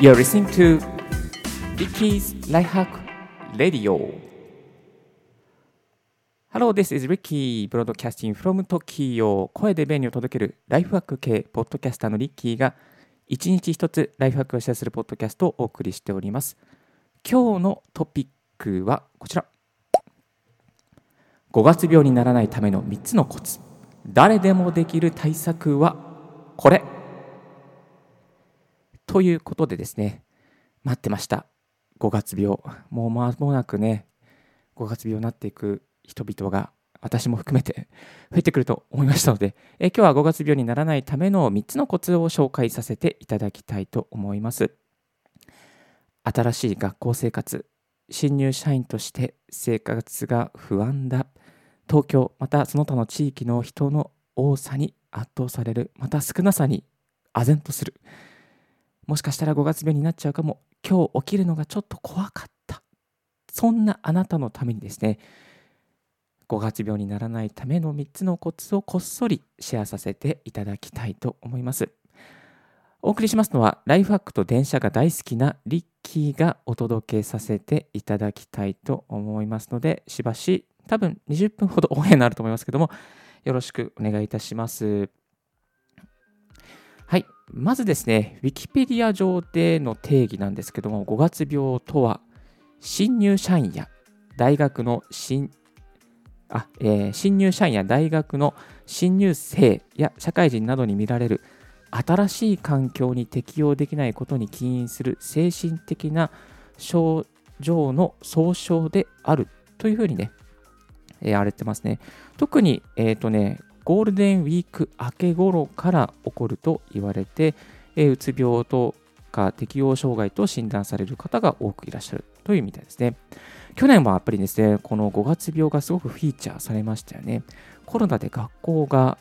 You're listening to Ricky's Lifehack Radio. Hello, this is Ricky, broadcasting from Tokyo. 声で便利を届けるライフハック系ポッドキャスターのリッキーが一日一つライフハックをシェアするポッドキャストをお送りしております。今日のトピックはこちら。5月病にならないための3つのコツ。誰でもできる対策はこれ。ということでですね、待ってました。5月病。もう間もなくね、5月病になっていく人々が、私も含めて 増えてくると思いましたので、え今日は5月病にならないための3つのコツを紹介させていただきたいと思います。新しい学校生活、新入社員として生活が不安だ。東京、またその他の地域の人の多さに圧倒される、また少なさに唖然とする。もしかしたら5月病になっちゃうかも、今日起きるのがちょっと怖かった。そんなあなたのためにですね、5月病にならないための3つのコツをこっそりシェアさせていただきたいと思います。お送りしますのは、ライフハックと電車が大好きなリッキーがお届けさせていただきたいと思いますので、しばし、多分20分ほどオンエアになると思いますけども、よろしくお願いいたします。まずですね、ウィキペディア上での定義なんですけども、5月病とは、新入社員や大学の新あ、えー、新入社員や大学の新入生や社会人などに見られる新しい環境に適応できないことに起因する精神的な症状の総称であるというふうにね、えー、言われてますね。特に、えっ、ー、とね、ゴールデンウィーク明け頃から起こると言われて、え、うつ病とか適応障害と診断される方が多くいらっしゃるというみたいですね。去年はやっぱりですね、この5月病がすごくフィーチャーされましたよね。コロナで学校が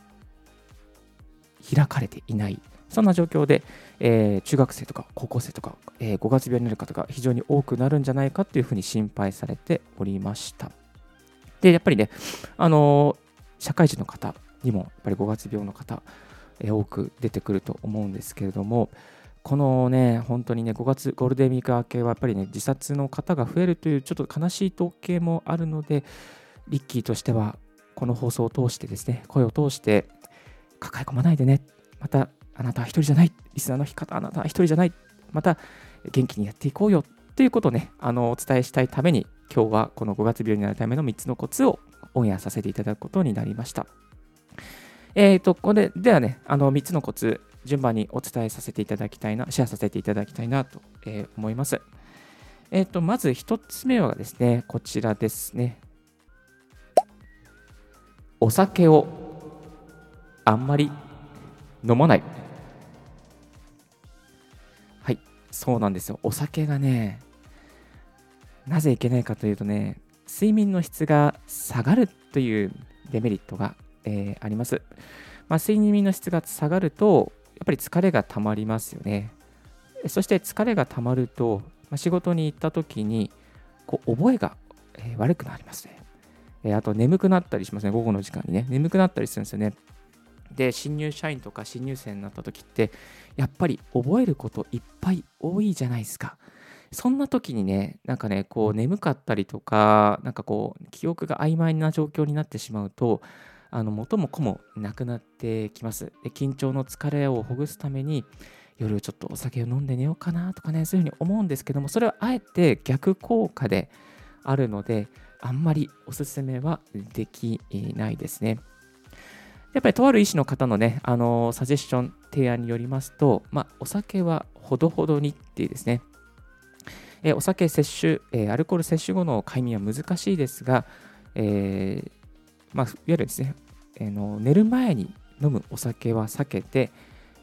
開かれていない。そんな状況で、えー、中学生とか高校生とか、えー、5月病になる方が非常に多くなるんじゃないかというふうに心配されておりました。で、やっぱりね、あのー、社会人の方にもやっぱり5月病の方、多く出てくると思うんですけれども、このね、本当にね、5月ゴールデンウィーク明けはやっぱりね、自殺の方が増えるというちょっと悲しい統計もあるので、リッキーとしては、この放送を通してですね、声を通して、抱え込まないでね、また、あなたは一人じゃない、リスナーの方、あなたは一人じゃない、また、元気にやっていこうよということをね、あのお伝えしたいために、今日はこの5月病になるための3つのコツをオンエアさせていただくことになりました。えっ、ー、と、これではね、あの3つのコツ、順番にお伝えさせていただきたいな、シェアさせていただきたいなと、えー、思います。えっ、ー、と、まず1つ目はですね、こちらですね。お酒をあんまり飲まない。はい、そうなんですよ。お酒がね、なぜいけないかというとね、睡眠の質が下がるというデメリットがえー、あります。まあ、睡眠の質が下がると、やっぱり疲れがたまりますよね。そして疲れがたまると、まあ、仕事に行った時に、こう覚えが、えー、悪くなりますね。えー、あと眠くなったりしますね、午後の時間にね。眠くなったりするんですよね。で、新入社員とか新入生になった時って、やっぱり覚えることいっぱい多いじゃないですか。そんな時にね、なんかね、こう眠かったりとか、なんかこう、記憶が曖昧な状況になってしまうと、あの元も子もなくなってきます。で緊張の疲れをほぐすために夜ちょっとお酒を飲んで寝ようかなとかねそういうふうに思うんですけどもそれはあえて逆効果であるのであんまりおすすめはできないですね。やっぱりとある医師の方のね、あのサジェッション提案によりますと、まあ、お酒はほどほどにっていうですね、えお酒摂取、えアルコール摂取後の快眠は難しいですが、えー、まあ、いわゆるですね、え、の寝る前に飲むお酒は避けて、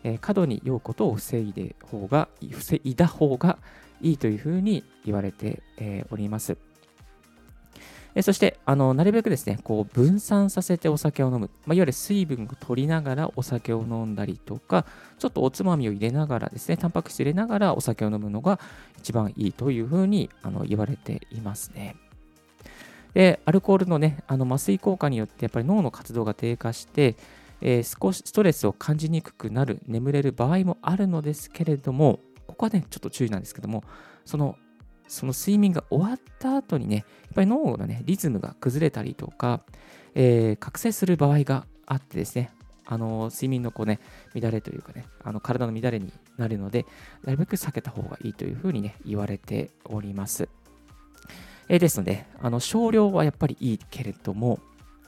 え、過度に酔うことを防いで方が防いだ方がいいというふうに言われて、え、おります。えそして、あのなるべくですね、こう分散させてお酒を飲む、まあ、いわゆる水分を取りながらお酒を飲んだりとか、ちょっとおつまみを入れながらですね、タンパク質入れながらお酒を飲むのが一番いいというふうにあの言われていますね。で、アルコールのね、あの麻酔効果によってやっぱり脳の活動が低下して、えー、少しストレスを感じにくくなる、眠れる場合もあるのですけれども、ここはね、ちょっと注意なんですけども、その、その睡眠が終わった後にね、やっぱり脳のね、リズムが崩れたりとか、えー、覚醒する場合があってですね、あの睡眠のこう、ね、乱れというかね、あの体の乱れになるので、なるべく避けた方がいいというふうにね、言われております。えー、ですので、あの少量はやっぱりいいけれども、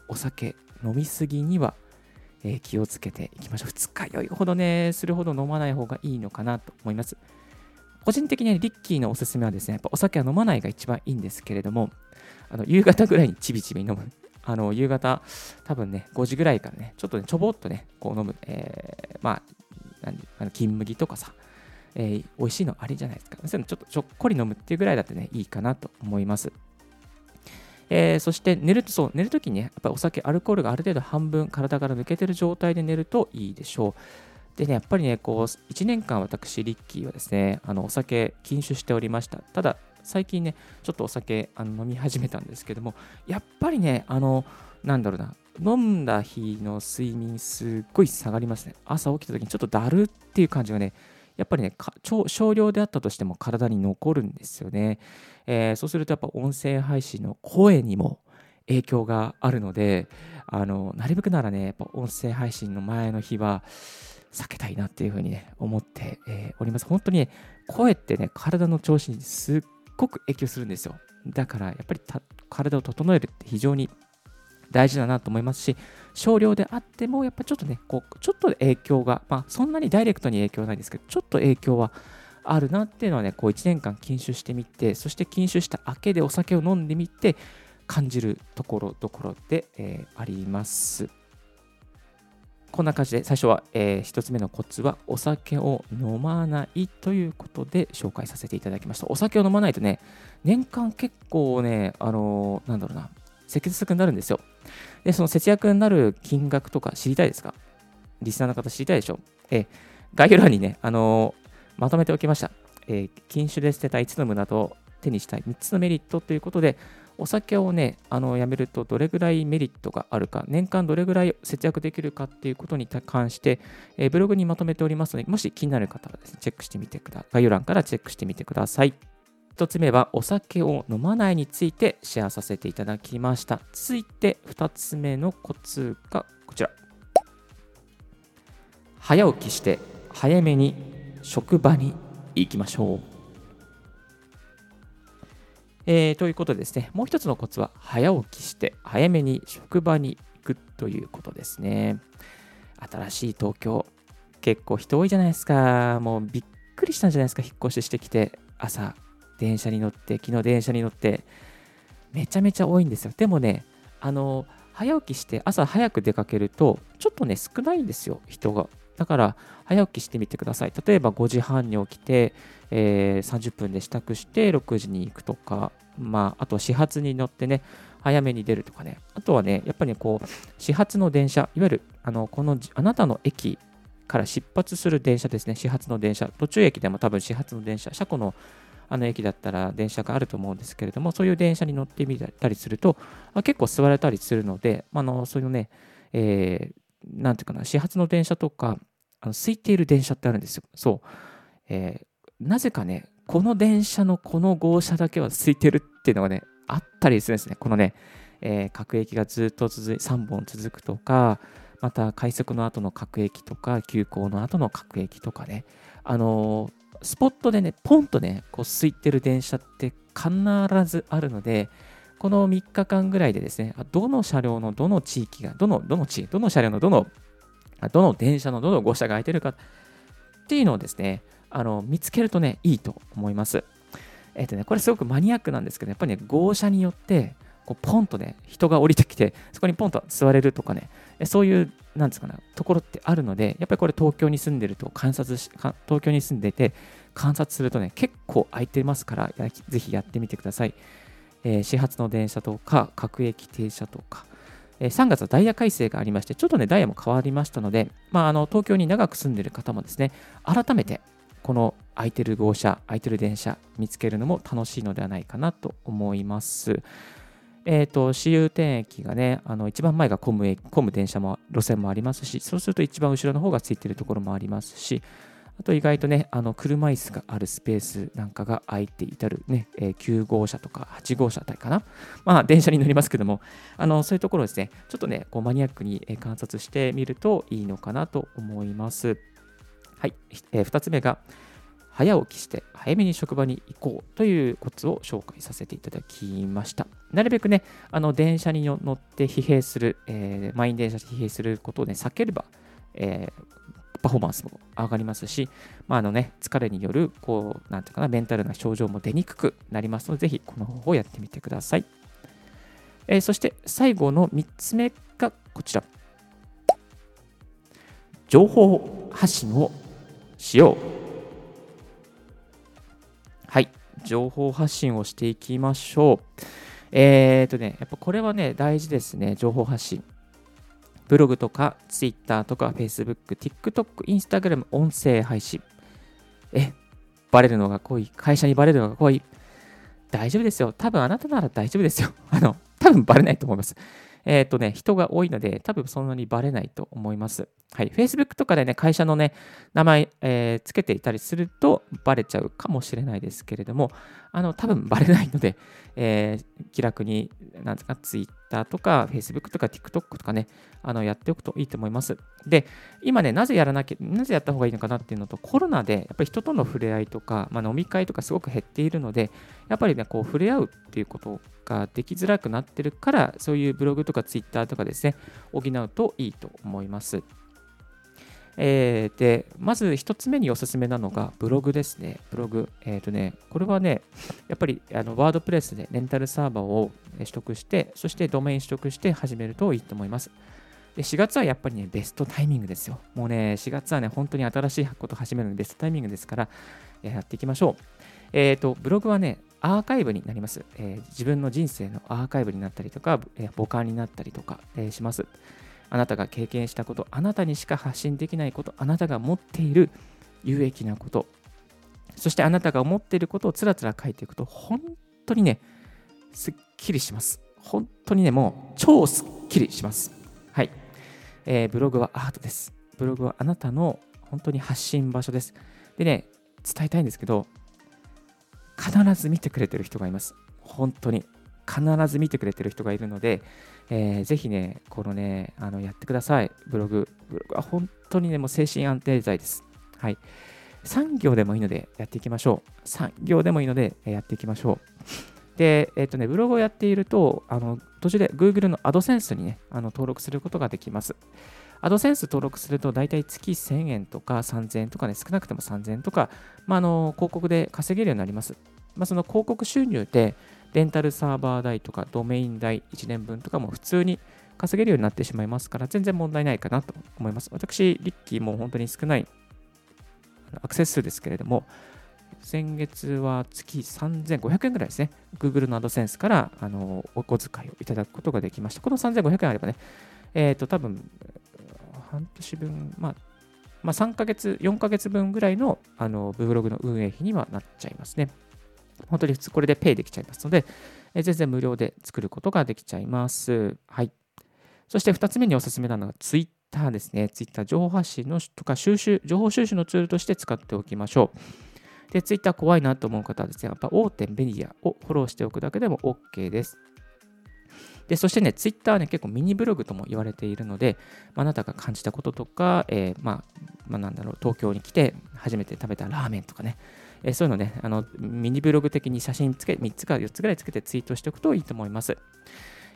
お酒飲みすぎには、えー、気をつけていきましょう。二日酔いほどね、するほど飲まない方がいいのかなと思います。個人的にリッキーのおすすめはですね、やっぱお酒は飲まないが一番いいんですけれども、あの夕方ぐらいにちびちび飲む。あの夕方、多分ね、5時ぐらいからね、ちょっとね、ちょぼっとね、こう飲む、えー、まあ、何あの金麦とかさ、えー、美味しいのありじゃないですか。そういうのちょっとちょっこり飲むっていうぐらいだってね、いいかなと思います。えー、そして寝ると、そう、寝るときにね、やっぱりお酒、アルコールがある程度半分体から抜けてる状態で寝るといいでしょう。でね、やっぱりね、こう、1年間私、リッキーはですね、あの、お酒禁酒しておりました。ただ、最近ね、ちょっとお酒あの飲み始めたんですけども、やっぱりね、あの、なんだろうな、飲んだ日の睡眠すっごい下がりますね。朝起きた時にちょっとだるっていう感じがね、やっぱりね、少量であったとしても体に残るんですよね。えー、そうするとやっぱ音声配信の声にも影響があるので、あのなるべくならね、やっぱ音声配信の前の日は避けたいなっていうふうにね、思って、えー、おります。本当にね、声ってね、体の調子にすっごく影響するんですよ。だからやっぱり体を整えるって非常に大事だなと思いますし、少量であっても、やっぱちょっとね、こうちょっと影響が、まあ、そんなにダイレクトに影響ないんですけど、ちょっと影響はあるなっていうのはね、こう1年間禁酒してみて、そして禁酒した明けでお酒を飲んでみて、感じるところどころで、えー、あります。こんな感じで最初は、えー、1つ目のコツはお酒を飲まないということで紹介させていただきました。お酒を飲まないとね、年間結構ね、あのー、なんだろうな、節約になるんですよ。で、その節約になる金額とか知りたいですか？リスナーの方知りたいでしょ？え、概要欄にね、あのー、まとめておきました。えー、禁酒で捨てた5つの胸と手にしたい3つのメリットということで、お酒をね、あのやめるとどれぐらいメリットがあるか、年間どれぐらい節約できるかっていうことに関して、えー、ブログにまとめておりますので、もし気になる方はですね、チェックしてみてください。概要欄からチェックしてみてください。1つ目はお酒を飲まないについてシェアさせていただきました。続いて2つ目のコツがこちら。早起きして早めに職場に行きましょう。えー、ということでですね、もう一つのコツは早起きして早めに職場に行くということですね。新しい東京、結構人多いじゃないですか。もうびっくりしたんじゃないですか、引っ越ししてきて、朝電車に乗って、昨日電車に乗って、めちゃめちゃ多いんですよ。でもね、あの、早起きして朝早く出かけると、ちょっとね、少ないんですよ、人が。だから、早起きしてみてください。例えば5時半に起きて、えー、30分で支度して6時に行くとか、まあ、あと始発に乗ってね、早めに出るとかね。あとはね、やっぱり、こう、始発の電車、いわゆる、あの、この、あなたの駅から出発する電車ですね、始発の電車、途中駅でも多分始発の電車、車庫のあの駅だったら電車があると思うんですけれども、そういう電車に乗ってみたりすると、あ結構座れたりするので、あのそういうね、えー、なんていうかな、始発の電車とか、あの空いている電車ってあるんですよ。そう。えー、なぜかね、この電車のこの号車だけは空いてるっていうのがね、あったりするんですね。このね、えー、各駅がずっと続い3本続くとか、また快速の後の各駅とか、急行の後の各駅とかね、あのスポットでね、ポンとね、こう空いてる電車って必ずあるので、この3日間ぐらいでですね、どの車両のどの地域が、どの、どの地、どの車両のどの、どの電車のどの号車が空いてるかっていうのをですね、あの見つけるとね、いいと思います。えっ、ー、とね、これすごくマニアックなんですけど、やっぱりね、号車によって、こうポンとね、人が降りてきて、そこにポンと座れるとかね、そういう、なんですかね、ところってあるので、やっぱりこれ東京に住んでると観察し、東京に住んでて観察するとね、結構空いてますから、ぜひやってみてください。えー、始発の電車とか、各駅停車とか、えー、3月はダイヤ改正がありまして、ちょっとね、ダイヤも変わりましたので、まあ、あの東京に長く住んでる方もですね、改めてこの空いてる号車、空いてる電車見つけるのも楽しいのではないかなと思います。えーと、私有店駅がね、あの一番前が混む混む電車も路線もありますし、そうすると一番後ろの方がついてるところもありますし、あと意外とね、あの車椅子があるスペースなんかが空いていたる、ね、えー、9号車とか8号車あたりかな。まあ、電車に乗りますけども、あのそういうところですね、ちょっとね、こうマニアックに観察してみるといいのかなと思います。はい、えー、2つ目が、早起きして早めに職場に行こうというコツを紹介させていただきました。なるべくね、あの電車に乗って疲弊する、えー、満員電車で疲弊することをね、避ければ、えー、パフォーマンスも上がりますし、まああのね、疲れによる、こう、なんていうかな、メンタルな症状も出にくくなりますので、ぜひこの方法をやってみてください。えー、そして最後の3つ目がこちら。情報発信をしよう。はい、情報発信をしていきましょう。えっ、とね、やっぱこれはね、大事ですね、情報発信。ブログとか、ツイッターとか、フェイスブック、TikTok、Instagram、音声配信。え、バレるのが怖い。会社にバレるのが怖い。大丈夫ですよ。多分あなたなら大丈夫ですよ。あの、多分バレないと思います。えっ、ー、とね、人が多いので、多分そんなにバレないと思います。はい。Facebook とかでね、会社のね、名前、えー、つけていたりすると、バレちゃうかもしれないですけれども、あの、多分バレないので、えー、気楽に、なんですか、Twitter とか Facebook とか TikTok とかね、あの、やっておくといいと思います。で、今ね、なぜやらなきゃ、なぜやった方がいいのかなっていうのと、コロナで、やっぱり人との触れ合いとか、まあ、飲み会とかすごく減っているので、やっぱりね、こう、触れ合うっていうことができづらくなってるから、そういうブログとか Twitter とかですね、補うといいと思います。えー、で、まず1つ目におすすめなのがブログですね。ブログ。えっ、ー、とね、これはね、やっぱりあのワードプレスでレンタルサーバーを取得して、そしてドメイン取得して始めるといいと思います。で4月はやっぱりね、ベストタイミングですよ。もうね、4月はね、本当に新しいこと始めるのでベストタイミングですから、やっていきましょう。えっ、ー、と、ブログはね、アーカイブになります、えー、自分の人生のアーカイブになったりとか、えー、母艦になったりとか、えー、します。あなたが経験したこと、あなたにしか発信できないこと、あなたが持っている有益なこと、そしてあなたが思っていることをつらつら書いていくと、本当にね、すっきりします。本当にね、もう超すっきりします。はい。えー、ブログはアートです。ブログはあなたの本当に発信場所です。でね、伝えたいんですけど、必ず見てくれてる人がいます。本当に。必ず見てくれてる人がいるので、えー、ぜひね、このね、あのやってください、ブログ。ブログは本当にね、もう精神安定剤です。はい。3行でもいいのでやっていきましょう。3行でもいいのでやっていきましょう。で、えっ、ー、とね、ブログをやっていると、あの途中で Google の AdSense にね、あの登録することができます。AdSense 登録すると大体月1000円とか3000円とかね、少なくても3000円とか、まあ、あの広告で稼げるようになります。まあ、その広告収入で、レンタルサーバー代とかドメイン代1年分とかも普通に稼げるようになってしまいますから、全然問題ないかなと思います。私、リッキーも本当に少ないアクセス数ですけれども、先月は月3500円ぐらいですね、Google のアドセンスからあのお小遣いをいただくことができました。この3500円あればね、えっ、ー、と、多分半年分、まあ、まあ、3ヶ月、4ヶ月分ぐらいのあのブログの運営費にはなっちゃいますね。本当に普通これでペイできちゃいますので、え全然無料で作ることができちゃいます。はい。そして2つ目におすすめなのが Twitter ですね。Twitter 情報発信のとか収集、情報収集のツールとして使っておきましょう。で、Twitter 怖いなと思う方はですね、やっぱ大手メディアをフォローしておくだけでも OK です。で、そしてね、ツイッターはね、結構ミニブログとも言われているので、まあ、なたが感じたこととか、えー、まあ、まあ、なんだろう、東京に来て初めて食べたラーメンとかね、えー、そういうのね、あのミニブログ的に写真つけ、3つか4つぐらいつけてツイートしておくといいと思います。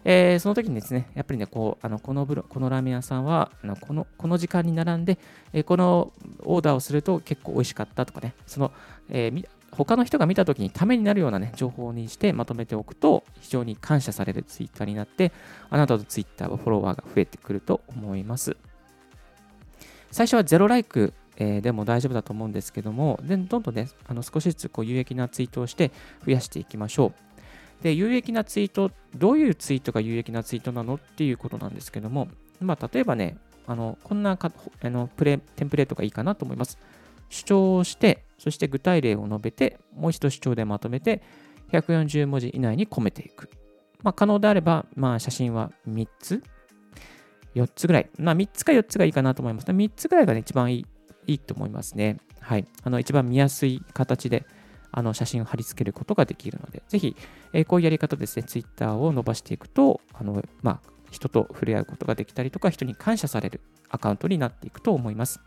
えー、その時にですね、やっぱりね、こうあのこのブロこのラーメン屋さんはあのこのこの時間に並んで、えー、このオーダーをすると結構美味しかったとかね、その、えー、他の人が見た時にためになるようなね、情報にしてまとめておくと、非常に感謝されるツイッターになって、あなたのツイッターはフォロワーが増えてくると思います。最初はゼロライクえ、でも大丈夫だと思うんですけども、でどんどんね、あの少しずつこう有益なツイートをして増やしていきましょう。で、有益なツイート、どういうツイートが有益なツイートなのっていうことなんですけども、まあ、例えばね、あのこんなかあのプレテンプレートがいいかなと思います。主張をして、そして具体例を述べて、もう一度主張でまとめて、140文字以内に込めていく。まあ、可能であれば、まあ、写真は3つ、4つぐらい。まあ、3つか4つがいいかなと思います。3つぐらいが、ね、一番いいいいと思いますね。はい、あの一番見やすい形であの写真を貼り付けることができるので、ぜひ、えー、こういうやり方ですね、Twitter を伸ばしていくと、あのまあ、人と触れ合うことができたりとか、人に感謝されるアカウントになっていくと思います。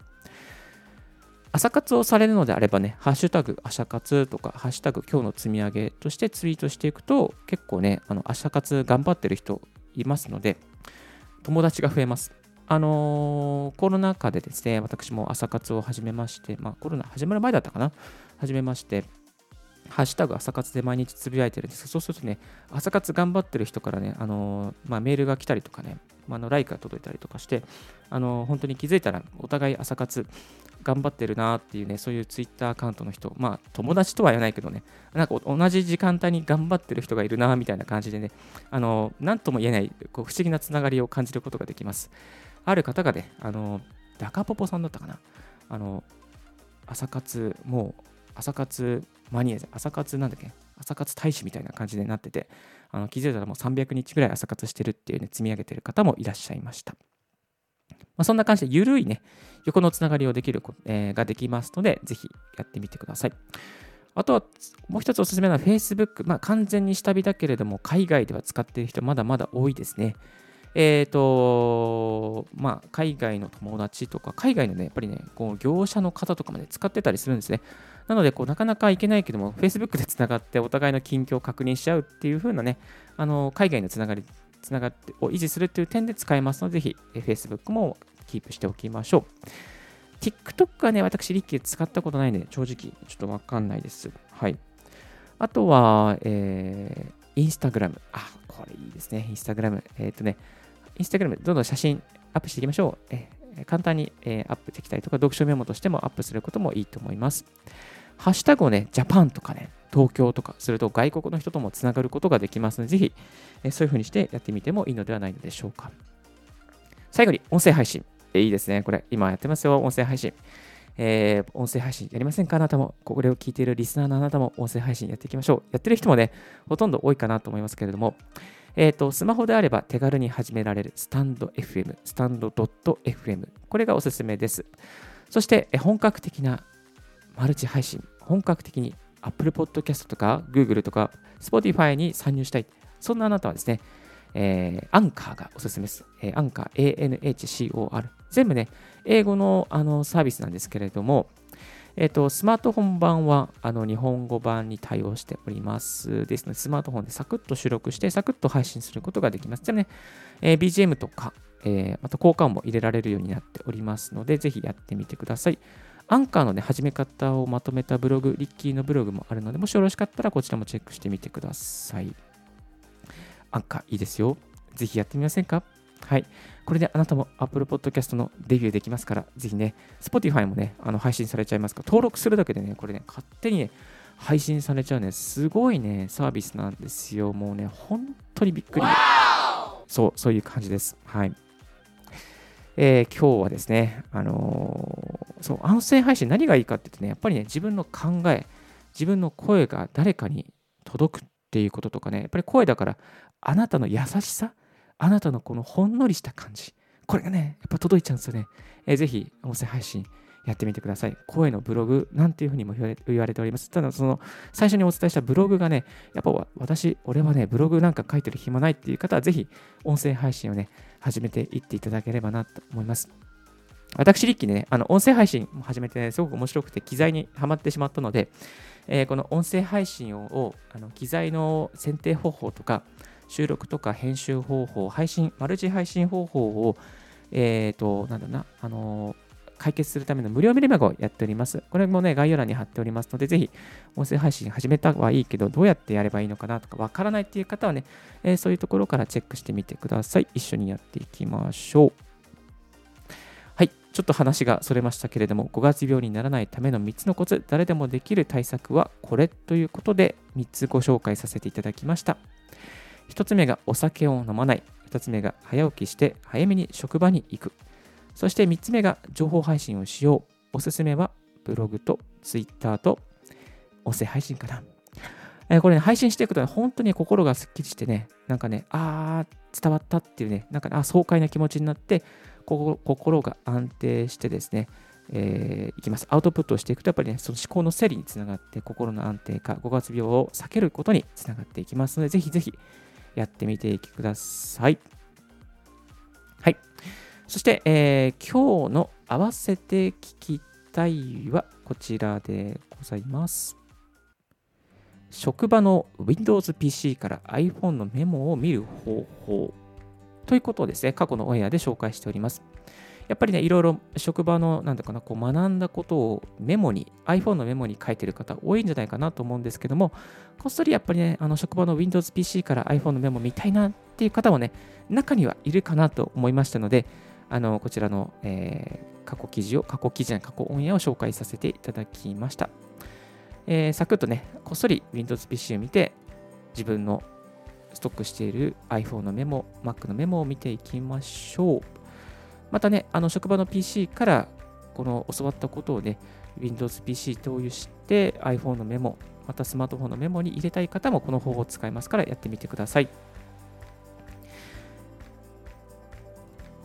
朝活をされるのであればね、ハッシュタグ朝活とか、ハッシュタグ今日の積み上げとしてツイートしていくと、結構ね、あの朝活頑張ってる人いますので、友達が増えます。あのー、コロナ禍でですね、私も朝活を始めまして、まあコロナ始まる前だったかな？始めまして、ハッシュタグ朝活で毎日つぶやいてるんですそうするとね、朝活頑張ってる人からね、あの、まあ、メールが来たりとかね、まあ、のライクが届いたりとかして、あの、本当に気づいたらお互い朝活頑張ってるなっていうね、そういうツイッターアカウントの人、まあ友達とは言わないけどね、なんか同じ時間帯に頑張ってる人がいるなみたいな感じでね、あの、なんとも言えないこう不思議なつながりを感じることができます。ある方がね、あの、ダカポポさんだったかな、あの、朝活、もう朝活マニア、朝活なんだっけ？朝活大使みたいな感じになってて、あの気づいたらもう300日ぐらい朝活してるっていうね、積み上げてる方もいらっしゃいました。まあ、そんな感じで、ゆるいね、横のつながりをできる、えー、ができますので、ぜひやってみてください。あとは、もう一つおすすめなのは Facebook。まあ、完全に下火だけれども、海外では使っている人まだまだ多いですね。えっ、ー、と、まあ、海外の友達とか、海外のね、やっぱりね、こう業者の方とかもね、使ってたりするんですね。なので、こうなかなか行けないけども、Facebook でつながってお互いの近況を確認し合うっていう風なね、あの海外のつながりつながってを維持するという点で使えますので、ぜひ Facebook もキープしておきましょう。TikTok はね、私、リッキー使ったことないんで、正直、ちょっとわかんないです。はい。あとは、えー、Instagram。あ、これいいですね。Instagram。えっ、ー、とね、Instagram、どんどん写真アップしていきましょう。え、簡単に、え、アップできたりとか、読書メモとしてもアップすることもいいと思います。ハッシュタグをね、ジャパンとかね、東京とかすると外国の人ともつながることができますので、ぜひ、えそういう風にしてやってみてもいいのではないのでしょうか。最後に、音声配信。えいいですね。これ、今やってますよ、音声配信。えー、音声配信やりませんか？あなたも、これを聞いているリスナーのあなたも音声配信やっていきましょう。やってる人もね、ほとんど多いかなと思いますけれども、えっ、ー、と、スマホであれば手軽に始められるスタンド FM、スタンド .fm、これがおすすめです。そして、本格的なマルチ配信、本格的に Apple Podcast とか Google とか Spotify に参入したい。そんなあなたはですね、えー、アンカーがおすすめです。えー、アンカー、ANHCOR。全部ね、英語のあのサービスなんですけれども、えっ、と、スマートフォン版はあの日本語版に対応しておりますですので、スマートフォンでサクッと収録して、サクッと配信することができます。じゃあね、えー、BGM とか、えー、また効果音も入れられるようになっておりますので、ぜひやってみてください。アンカーのね、始め方をまとめたブログ、リッキーのブログもあるので、もしよろしかったらこちらもチェックしてみてください。アンカーいいですよ。ぜひやってみませんか？はい。これであなたも Apple Podcast のデビューできますから、ぜひね、Spotify もね、あの配信されちゃいますから、登録するだけでね、これね、勝手にね、配信されちゃうね、すごいね、サービスなんですよ。もうね、本当にびっくり。そう、そういう感じです。はい。えー、今日はですね、あのー、そう、音声配信何がいいかって言ってね、やっぱりね、自分の考え、自分の声が誰かに届くっていうこととかね、やっぱり声だから、あなたの優しさ、あなたのこのほんのりした感じ、これがね、やっぱ届いちゃうんですよね。えー、ぜひ、音声配信やってみてください。声のブログなんていうふうにも言われております。ただ、その最初にお伝えしたブログがね、やっぱ私、俺はね、ブログなんか書いてる暇ないっていう方は、ぜひ音声配信をね、始めていっていただければなと思います。私、リッキーね、あの音声配信も始めて、ね、すごく面白くて、機材にはまってしまったので、えー、この音声配信をあの機材の選定方法とか、収録とか編集方法、配信、マルチ配信方法を、えっ、ー、と、なんだな、あの、解決するための無料メルマガをやっております。これもね、概要欄に貼っておりますので、ぜひ、音声配信始めたはいいけど、どうやってやればいいのかなとか、わからないっていう方はね、えー、そういうところからチェックしてみてください。一緒にやっていきましょう。はい、ちょっと話がそれましたけれども、5月病にならないための3つのコツ、誰でもできる対策はこれということで、3つご紹介させていただきました。1つ目がお酒を飲まない。2つ目が早起きして早めに職場に行く。そして3つ目が情報配信をしよう。おすすめはブログとツイッターと音声配信かな。えー、これね、配信していくとね、本当に心がすっきりしてね、なんかね、あー、伝わったっていうね、なんか、ね、あ爽快な気持ちになって、心が安定してですね、えーいきます。アウトプットをしていくと、やっぱりね、その思考の整理につながって、心の安定化、5月病を避けることにつながっていきますので、ぜひぜひやってみてください。はい。そして、えー今日の合わせて聞きたいはこちらでございます。職場の Windows PC から iPhone のメモを見る方法ということをですね、過去のオンエアで紹介しております。やっぱりね、いろいろ職場の、なんだかな、こう学んだことをメモに、iPhone のメモに書いてる方多いんじゃないかなと思うんですけども、こっそりやっぱりね、あの職場の Windows PC から iPhone のメモ見たいなっていう方もね、中にはいるかなと思いましたので、あのこちらの、えー過去記事を、過去記事や過去オンエアを紹介させていただきました。えーサクッとね、こっそり Windows PC を見て、自分のストックしている iPhone のメモ、Mac のメモを見ていきましょう。またね、あの職場の PC からこの教わったことをね、Windows PC 共有して iPhone のメモ、またスマートフォンのメモに入れたい方もこの方法を使いますからやってみてください。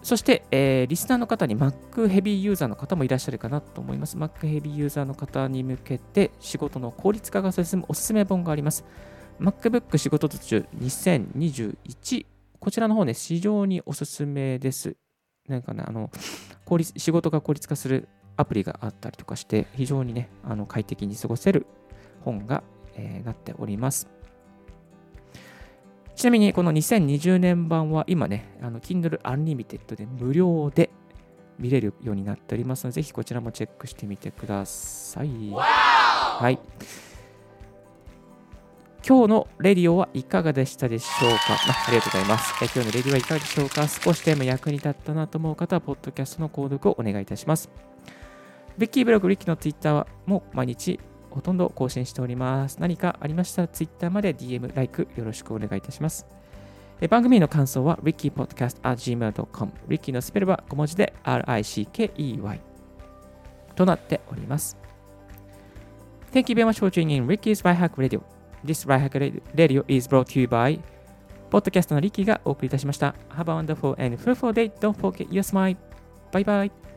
そして、えーリスナーの方に Mac ヘビーユーザーの方もいらっしゃるかなと思います。Mac ヘビーユーザーの方に向けて仕事の効率化が進むおすすめ本があります。MacBook 仕事途中2021こちらの方ね、非常におすすめです。なんかね、あの、効率、仕事が効率化するアプリがあったりとかして、非常にね、あの快適に過ごせる本が、えーなっております。ちなみに、この2020年版は今ね、あの Kindle Unlimited で無料で見れるようになっておりますので、ぜひこちらもチェックしてみてください。はい。今日のレディオはいかがでしたでしょうか、まあありがとうございます。え今日のレディオはいかがでしょうか？少しでも役に立ったなと思う方は、ポッドキャストの購読をお願いいたします。ベッキーブログ、リッキーのツイッターはも毎日ほとんど更新しております。何かありましたら、ツイッターまで DM、LIKE よろしくお願いいたします。え番組の感想は rickypodcast.gmail.com。リッキーのスペルは小文字で RICKEY となっております。Thank you very much for tuning in Ricky's Right Hack Radio. This Right Hack Radio is brought to you by ポッドキャストのリッキーがお送りいたしました。Have a wonderful and fruitful day. Don't forget your smile. Bye bye.